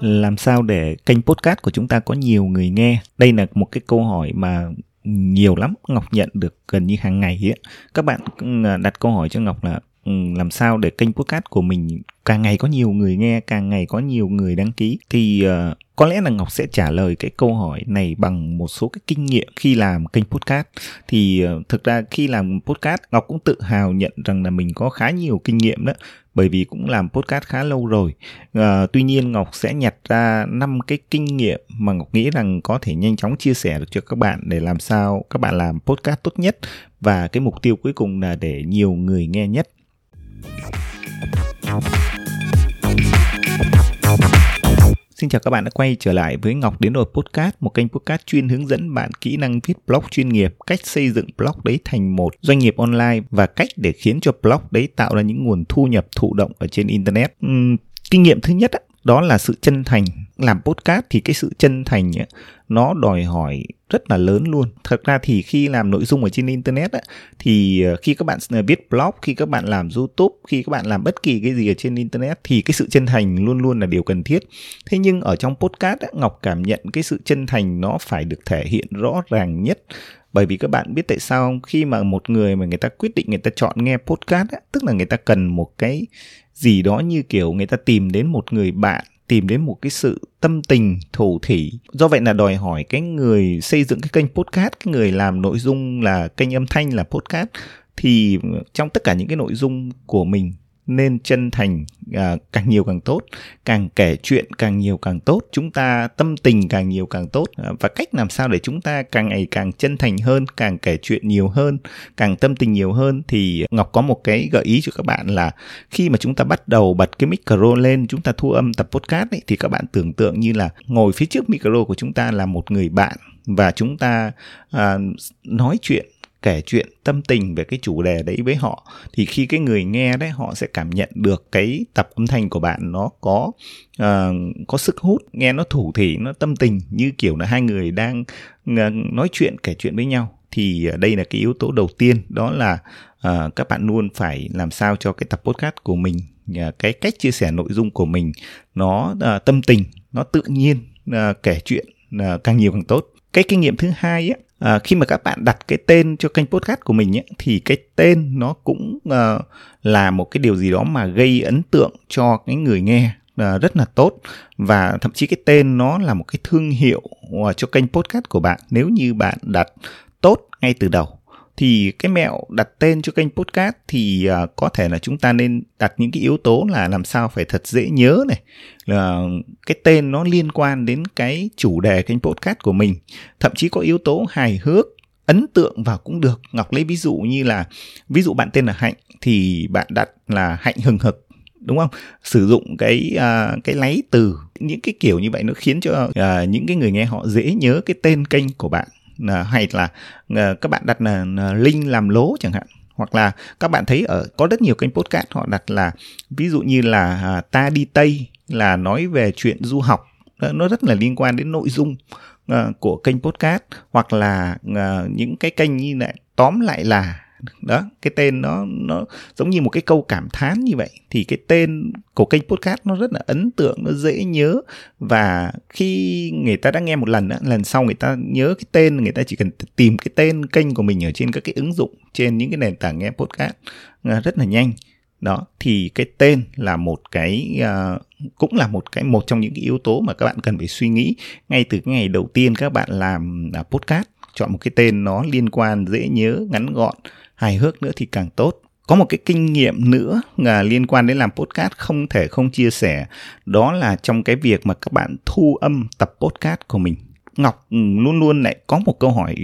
làm sao để kênh podcast của chúng ta có nhiều người nghe? Đây là một cái câu hỏi mà nhiều lắm ngọc nhận được gần như hàng ngày ấy. Các bạn ừ, à, đặt câu hỏi cho ngọc là ừ, làm sao để kênh podcast của mình càng ngày có nhiều người nghe càng ngày có nhiều người đăng ký? Thì uh, có lẽ là ngọc sẽ trả lời cái câu hỏi này bằng một số cái kinh nghiệm khi làm kênh podcast. Thì uh, thực ra khi làm podcast ngọc cũng tự hào nhận rằng là mình có khá nhiều kinh nghiệm đó bởi vì cũng làm podcast khá lâu rồi. À, tuy nhiên Ngọc sẽ nhặt ra năm cái kinh nghiệm mà Ngọc nghĩ rằng có thể nhanh chóng chia sẻ được cho các bạn để làm sao các bạn làm podcast tốt nhất và cái mục tiêu cuối cùng là để nhiều người nghe nhất. Xin chào các bạn đã quay trở lại với Ngọc Đến Rồi Podcast, một kênh podcast chuyên hướng dẫn bạn kỹ năng viết blog chuyên nghiệp, cách xây dựng blog đấy thành một doanh nghiệp online và cách để khiến cho blog đấy tạo ra những nguồn thu nhập thụ động ở trên Internet. Uhm, kinh nghiệm thứ nhất đó là sự chân thành. Làm podcast thì cái sự chân thành ấy, nó đòi hỏi rất là lớn luôn. Thật ra thì khi làm nội dung ở trên internet ấy, thì ờ, khi các bạn ờ, viết blog khi các bạn làm youtube khi các bạn làm bất kỳ cái gì ở trên internet thì cái sự chân thành luôn luôn là điều cần thiết. Thế nhưng ở trong podcast ấy, ngọc cảm nhận cái sự chân thành nó phải được thể hiện rõ ràng nhất bởi vì các bạn biết tại sao không? khi mà một người mà người ta quyết định người ta chọn nghe podcast ấy, tức là người ta cần một cái gì đó như kiểu người ta tìm đến một người bạn tìm đến một cái sự tâm tình thủ thỉ do vậy là đòi hỏi cái người xây dựng cái kênh podcast cái người làm nội dung là kênh âm thanh là podcast thì trong tất cả những cái nội dung của mình nên chân thành à, càng nhiều càng tốt. Càng kể chuyện càng nhiều càng tốt. Chúng ta tâm tình càng nhiều càng tốt. À, và cách làm sao để chúng ta càng ngày càng chân thành hơn càng kể chuyện nhiều hơn càng tâm tình nhiều hơn thì ngọc có một cái gợi ý cho các bạn là khi mà chúng ta bắt đầu bật cái micro lên chúng ta thu âm tập podcast ấy, thì các bạn tưởng tượng như là ngồi phía trước micro của chúng ta là một người bạn và chúng ta à, nói chuyện kể chuyện tâm tình về cái chủ đề đấy với họ thì khi cái người nghe đấy họ sẽ cảm nhận được cái tập âm thanh của bạn nó có uh, có sức hút nghe nó thủ thỉ nó tâm tình như kiểu là hai người đang uh, nói chuyện kể chuyện với nhau. Thì ờ, đây là cái yếu tố đầu tiên đó là uh, các bạn luôn phải làm sao cho cái tập podcast của mình uh, cái cách chia sẻ nội dung của mình nó uh, tâm tình nó tự nhiên uh, kể chuyện uh, càng nhiều càng tốt cái kinh nghiệm thứ hai ấy, à, khi mà các bạn đặt cái tên cho kênh podcast của mình ấy, thì cái tên nó cũng uh, là một cái điều gì đó mà gây ấn tượng cho cái người nghe uh, rất là tốt. Và thậm chí cái tên nó là một cái thương hiệu à, cho kênh podcast của bạn. Nếu như bạn đặt tốt ngay từ đầu thì cái mẹo đặt tên cho kênh podcast thì uh, có thể là chúng ta nên đặt những cái yếu tố là làm sao phải thật dễ nhớ này là cái tên nó liên quan đến cái chủ đề kênh podcast của mình. Thậm chí có yếu tố hài hước ấn tượng vào cũng được. Ngọc lấy ví dụ như là ví dụ bạn tên là hạnh thì bạn đặt là hạnh hừng hực đúng không? Sử dụng cái uh, cái lấy từ những cái kiểu như vậy nó khiến cho uh, những cái người nghe họ dễ nhớ cái tên kênh của bạn hay là ờ, các bạn đặt là link linh làm lố chẳng hạn. Hoặc là các bạn thấy ở, có rất nhiều kênh podcast họ đặt là, ví dụ như là à, ta đi tây là nói về chuyện du học. Nó rất là liên quan đến nội dung ờ, của kênh podcast. Hoặc là ờ, những cái kênh như này, tóm lại là đó cái tên nó nó giống như một cái câu cảm thán như vậy. Thì cái tên của kênh podcast nó rất là ấn tượng nó dễ nhớ. Và khi người ta đã nghe một lần đó, lần sau người ta nhớ cái tên người ta chỉ cần tìm cái tên kênh của mình ở trên các cái ứng dụng trên những cái nền tảng nghe podcast à, rất là nhanh. Đó thì cái tên là một cái uh, cũng là một cái một trong những cái yếu tố mà các bạn cần phải suy nghĩ ngay từ cái ngày đầu tiên các bạn làm uh, podcast chọn một cái tên nó liên quan, dễ nhớ, ngắn gọn, hài hước nữa thì càng tốt. Có một cái kinh nghiệm nữa là liên quan đến làm podcast không thể không chia sẻ, đó là trong cái việc mà các bạn thu âm tập podcast của mình. Ngọc ừ, luôn luôn lại có một câu hỏi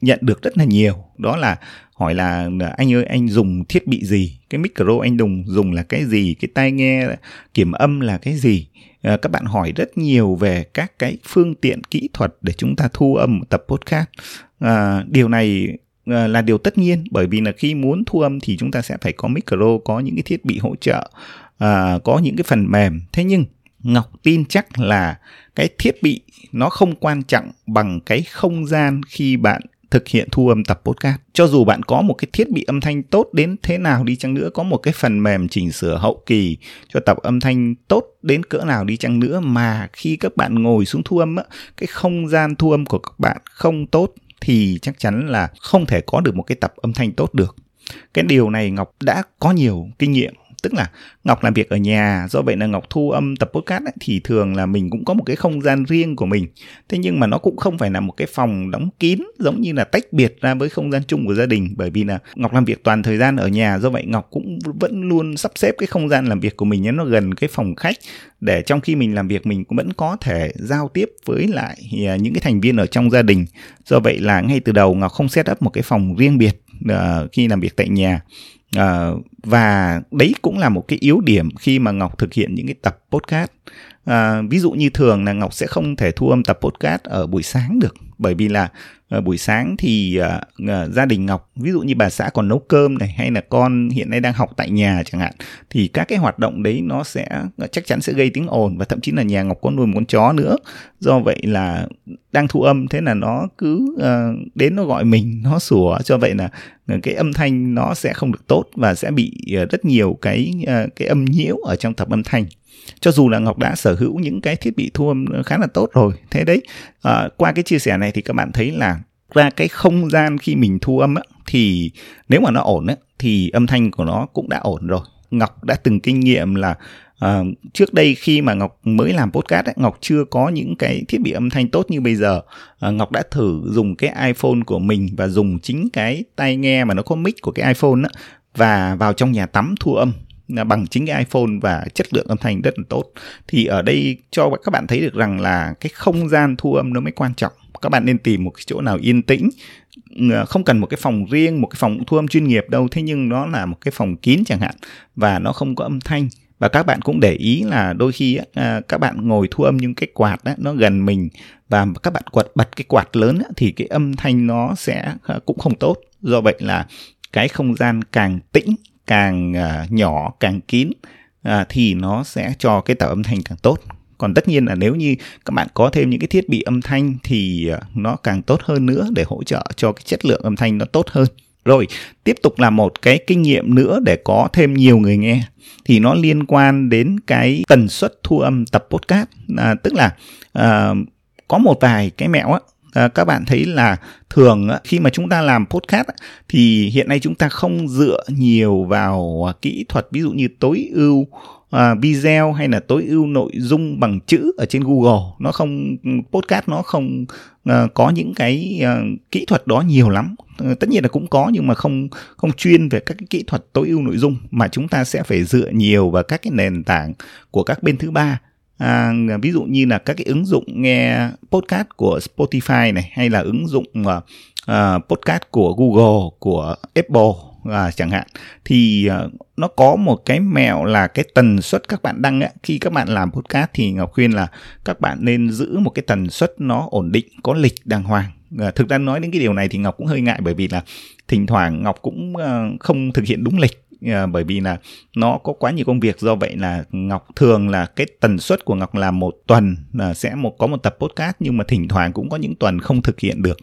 nhận được rất là nhiều. Đó là hỏi là anh ơi anh dùng thiết bị gì? Cái micro anh dùng dùng là cái gì? Cái tai nghe kiểm âm là cái gì? À, các bạn hỏi rất nhiều về các cái phương tiện kỹ thuật để chúng ta thu âm một tập podcast. À, điều này ờ, là điều tất nhiên bởi vì là khi muốn thu âm thì chúng ta sẽ phải có micro có những cái thiết bị hỗ trợ à, có những cái phần mềm. Thế nhưng ngọc tin chắc là cái thiết bị nó không quan trọng bằng cái không gian khi bạn thực hiện thu âm tập podcast. Cho dù bạn có một cái thiết bị âm thanh tốt đến thế nào đi chăng nữa, có một cái phần mềm chỉnh sửa hậu kỳ cho tập âm thanh tốt đến cỡ nào đi chăng nữa mà khi các bạn ngồi xuống thu âm á, cái không gian thu âm của các bạn không tốt thì chắc chắn là không thể có được một cái tập âm thanh tốt được. Cái điều này Ngọc đã có nhiều kinh nghiệm tức là ngọc làm việc ở nhà do vậy là ngọc thu âm tập podcast ấy, thì thường là mình cũng có một cái không gian riêng của mình. Thế nhưng mà nó cũng không phải là một cái phòng đóng kín giống như là tách biệt ra với không gian chung của gia đình. Bởi vì là ngọc làm việc toàn thời gian ở nhà do vậy ngọc cũng vẫn luôn sắp xếp cái không gian làm việc của mình nó gần cái phòng khách để trong khi mình làm việc mình cũng vẫn có thể giao tiếp với lại à, những cái thành viên ở trong gia đình. Do vậy là ngay từ đầu ngọc không set up một cái phòng riêng biệt uh, khi làm việc tại nhà. À, và đấy cũng là một cái yếu điểm khi mà Ngọc thực hiện những cái tập podcast. À, ví dụ như thường là Ngọc sẽ không thể thu âm tập podcast ở buổi sáng được bởi vì là Ờ, buổi sáng thì ờ, ờ, gia đình Ngọc, ví dụ như bà xã còn nấu cơm này, hay là con hiện nay đang học tại nhà chẳng hạn, thì các cái hoạt động đấy nó sẽ chắc chắn sẽ gây tiếng ồn và thậm chí là nhà Ngọc có nuôi một con chó nữa. Do vậy là đang thu âm, thế là nó cứ đến nó gọi mình, nó sủa. Cho vậy là cái âm thanh nó sẽ không được tốt và sẽ bị rất nhiều cái cái âm nhiễu ở trong tập âm thanh cho dù là ngọc đã sở hữu những cái thiết bị thu âm khá là tốt rồi. Thế đấy à, qua cái chia sẻ này thì các bạn thấy là ra cái không gian khi mình thu âm á, thì nếu mà nó ổn á, thì âm thanh của nó cũng đã ổn rồi. Ngọc đã từng kinh nghiệm là À, trước đây khi mà Ngọc mới làm podcast ấy, Ngọc chưa có những cái thiết bị âm thanh tốt như bây giờ. À, Ngọc đã thử dùng cái iPhone của mình và dùng chính cái tai nghe mà nó có mic của cái iPhone á, và vào trong nhà tắm thu âm. À, bằng chính cái iPhone và chất lượng âm thanh rất là tốt. Thì ở đây cho các bạn thấy được rằng là cái không gian thu âm nó mới quan trọng. Các bạn nên tìm một cái chỗ nào yên tĩnh à, không cần một cái phòng riêng một cái phòng thu âm chuyên nghiệp đâu. Thế nhưng nó là một cái phòng kín chẳng hạn và nó không có âm thanh. Và các bạn cũng để ý là đôi khi à, các bạn ngồi thu âm những cái quạt á, nó gần mình và các bạn quật bật cái quạt lớn á, thì cái âm thanh nó sẽ cũng không tốt. Do vậy là cái không gian càng tĩnh càng uh, nhỏ càng kín uh, thì nó sẽ cho cái tạo âm thanh càng tốt. Còn tất nhiên là nếu như các bạn có thêm những cái thiết bị âm thanh thì à, nó càng tốt hơn nữa để hỗ trợ cho cái chất lượng âm thanh nó tốt hơn. Rồi tiếp tục là một cái kinh nghiệm nữa để có thêm nhiều người nghe. Thì nó liên quan đến cái tần suất thu âm tập podcast. À, tức là à, có một vài cái mẹo á à, các bạn thấy là thường khi mà chúng ta làm podcast thì hiện nay chúng ta không dựa nhiều vào à, kỹ thuật ví dụ như tối ưu à, video hay là tối ưu nội dung bằng chữ ở trên Google. Nó không podcast nó không à, có những cái kỹ thuật đó nhiều lắm. Ờ, tất nhiên là cũng có nhưng mà không không chuyên về các cái kỹ thuật tối ưu nội dung mà chúng ta sẽ phải dựa nhiều vào các cái nền tảng của các bên thứ ba à, ví dụ như là các cái ứng dụng nghe podcast của Spotify này hay là ứng dụng uh, podcast của Google của Apple à, chẳng hạn thì uh, nó có một cái mẹo là cái tần suất các bạn đăng ấy, khi các bạn làm podcast thì ngọc khuyên là các bạn nên giữ một cái tần suất nó ổn định có lịch đàng hoàng. À, thực ra nói đến cái điều này thì ngọc cũng hơi ngại bởi vì là thỉnh thoảng ngọc cũng uh, không thực hiện đúng lịch à, bởi vì là nó có quá nhiều công việc do vậy là ngọc thường là cái tần suất của ngọc là một tuần là sẽ một có một tập podcast nhưng mà thỉnh thoảng cũng có những tuần không thực hiện được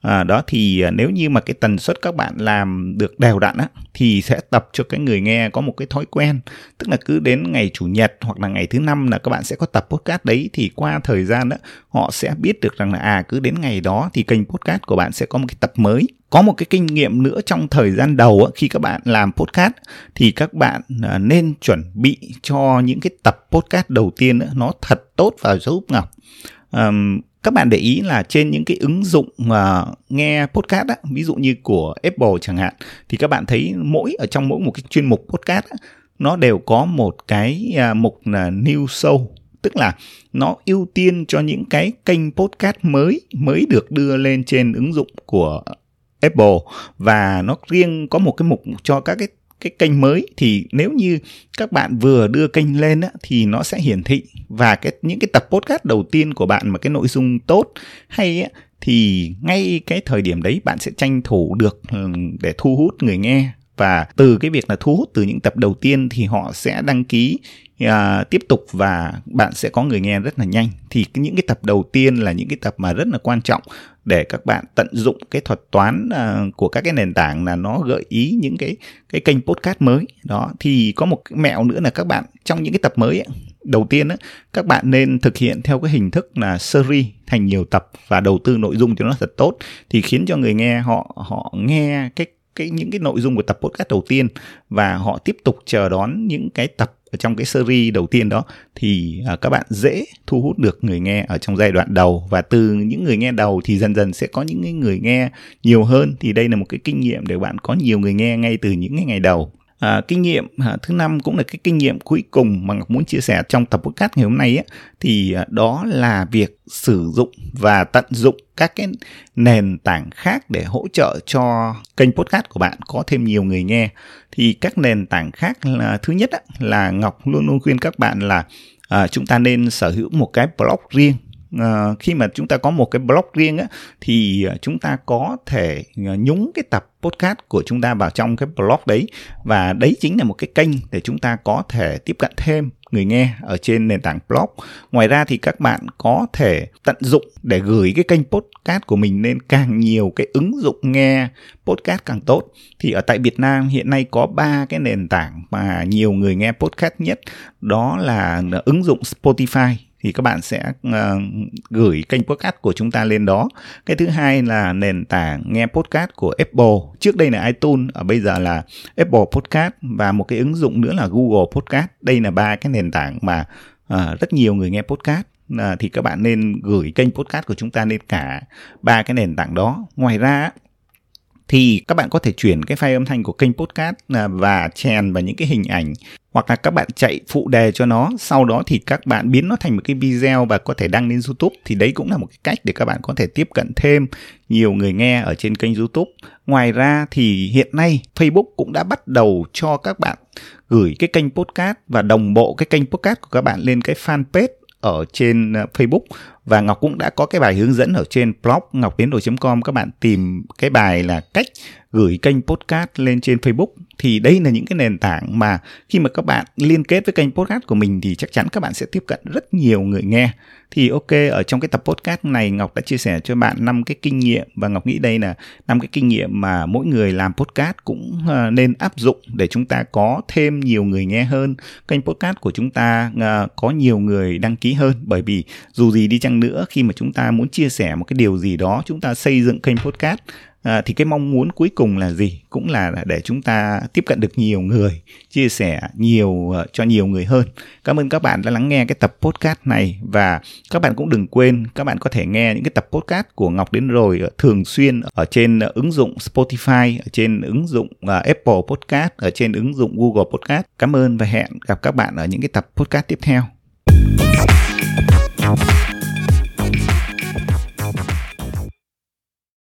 à, đó thì à, nếu như mà cái tần suất các bạn làm được đều đặn á thì sẽ tập cho cái người nghe có một cái thói quen. Tức là cứ đến ngày chủ nhật hoặc là ngày thứ năm là các bạn sẽ có tập podcast đấy thì qua thời gian đó họ sẽ biết được rằng là à cứ đến ngày đó thì kênh podcast của bạn sẽ có một cái tập mới. Có một cái kinh nghiệm nữa trong thời gian đầu khi các bạn làm podcast thì các bạn à, nên chuẩn bị cho những cái tập podcast đầu tiên nó thật tốt và giúp ngọc um, các bạn để ý là trên những cái ứng dụng mà nghe podcast á, ví dụ như của Apple chẳng hạn thì các bạn thấy mỗi ở trong mỗi một cái chuyên mục podcast á, nó đều có một cái à, mục là new show. Tức là nó ưu tiên cho những cái kênh podcast mới mới được đưa lên trên ứng dụng của Apple. Và nó riêng có một cái mục cho các cái cái kênh mới thì nếu như các bạn vừa đưa kênh lên á, thì nó sẽ hiển thị. Và cái những cái tập podcast đầu tiên của bạn mà cái nội dung tốt hay á, thì ngay cái thời điểm đấy bạn sẽ tranh thủ được ừ, để thu hút người nghe và từ cái việc là thu hút từ những tập đầu tiên thì họ sẽ đăng ký à, tiếp tục và bạn sẽ có người nghe rất là nhanh. Thì những cái tập đầu tiên là những cái tập mà rất là quan trọng để các bạn tận dụng cái thuật toán uh, của các cái nền tảng là nó gợi ý những cái cái kênh podcast mới. Đó thì có một mẹo nữa là các bạn trong những cái tập mới ấy, đầu tiên ấy, các bạn nên thực hiện theo cái hình thức là series thành nhiều tập và đầu tư nội dung cho nó thật tốt. Thì khiến cho người nghe họ họ nghe cái cái những cái nội dung của tập podcast đầu tiên và họ tiếp tục chờ đón những cái tập ở trong cái series đầu tiên đó thì uh, các bạn dễ thu hút được người nghe ở trong giai đoạn đầu. Và từ những người nghe đầu thì dần dần sẽ có những người nghe nhiều hơn. Thì đây là một cái kinh nghiệm để bạn có nhiều người nghe ngay từ những ngày đầu. À, kinh nghiệm à, thứ năm cũng là cái kinh nghiệm cuối cùng mà Ngọc muốn chia sẻ trong tập podcast ngày hôm nay ấy, thì à, đó là việc sử dụng và tận dụng các cái nền tảng khác để hỗ trợ cho kênh podcast của bạn có thêm nhiều người nghe. Thì các nền tảng khác là thứ nhất á, là Ngọc luôn luôn khuyên các bạn là à, chúng ta nên sở hữu một cái blog riêng uh, khi mà chúng ta có một cái blog riêng á thì ờ, chúng ta có thể ờ, nhúng cái tập podcast của chúng ta vào trong cái blog đấy và đấy chính là một cái kênh để chúng ta có thể tiếp cận thêm người nghe ở trên nền tảng blog. Ngoài ra thì các bạn có thể tận dụng để gửi cái kênh podcast của mình lên càng nhiều cái ứng dụng nghe podcast càng tốt. Thì ở tại Việt Nam hiện nay có ba cái nền tảng mà nhiều người nghe podcast nhất đó là ứng dụng Spotify thì các bạn sẽ uh, gửi kênh podcast của chúng ta lên đó. Cái thứ hai là nền tảng nghe podcast của Apple. Trước đây là iTunes, ở bây giờ là Apple Podcast và một cái ứng dụng nữa là Google Podcast. Đây là ba cái nền tảng mà uh, rất nhiều người nghe podcast uh, thì các bạn nên gửi kênh podcast của chúng ta lên cả ba cái nền tảng đó. Ngoài ra thì các bạn có thể chuyển cái file âm thanh của kênh podcast à, và chèn vào những cái hình ảnh, hoặc là các bạn chạy phụ đề cho nó. Sau đó thì các bạn biến nó thành một cái video và có thể đăng lên YouTube. Thì đấy cũng là một cái cách để các bạn có thể tiếp cận thêm nhiều người nghe ở trên kênh YouTube. Ngoài ra thì hiện nay Facebook cũng đã bắt đầu cho các bạn gửi cái kênh podcast và đồng bộ cái kênh podcast của các bạn lên cái fanpage ở trên ờ, Facebook. Và Ngọc cũng đã có cái bài hướng dẫn ở trên blog ngọc com. Các bạn tìm cái bài là cách gửi kênh podcast lên trên Facebook thì đây là những cái nền tảng mà khi mà các bạn liên kết với kênh podcast của mình thì chắc chắn các bạn sẽ tiếp cận rất nhiều người nghe. Thì ok, ở trong cái tập podcast này, Ngọc đã chia sẻ cho bạn năm cái kinh nghiệm và Ngọc nghĩ đây là năm cái kinh nghiệm mà mỗi người làm podcast cũng ờ, nên áp dụng để chúng ta có thêm nhiều người nghe hơn. Kênh podcast của chúng ta ờ, có nhiều người đăng ký hơn bởi vì dù gì đi chăng nữa, khi mà chúng ta muốn chia sẻ một cái điều gì đó, chúng ta xây dựng kênh podcast à, thì cái mong muốn cuối cùng là gì? Cũng là để chúng ta tiếp cận được nhiều người chia sẻ nhiều uh, cho nhiều người hơn. Cảm ơn các bạn đã lắng nghe cái tập podcast này và các bạn cũng đừng quên các bạn có thể nghe những cái tập podcast của ngọc đến rồi uh, thường xuyên ở trên uh, ứng dụng spotify ở trên ứng dụng uh, apple podcast ở trên ứng dụng google podcast. Cảm ơn và hẹn gặp các bạn ở những cái tập podcast tiếp theo.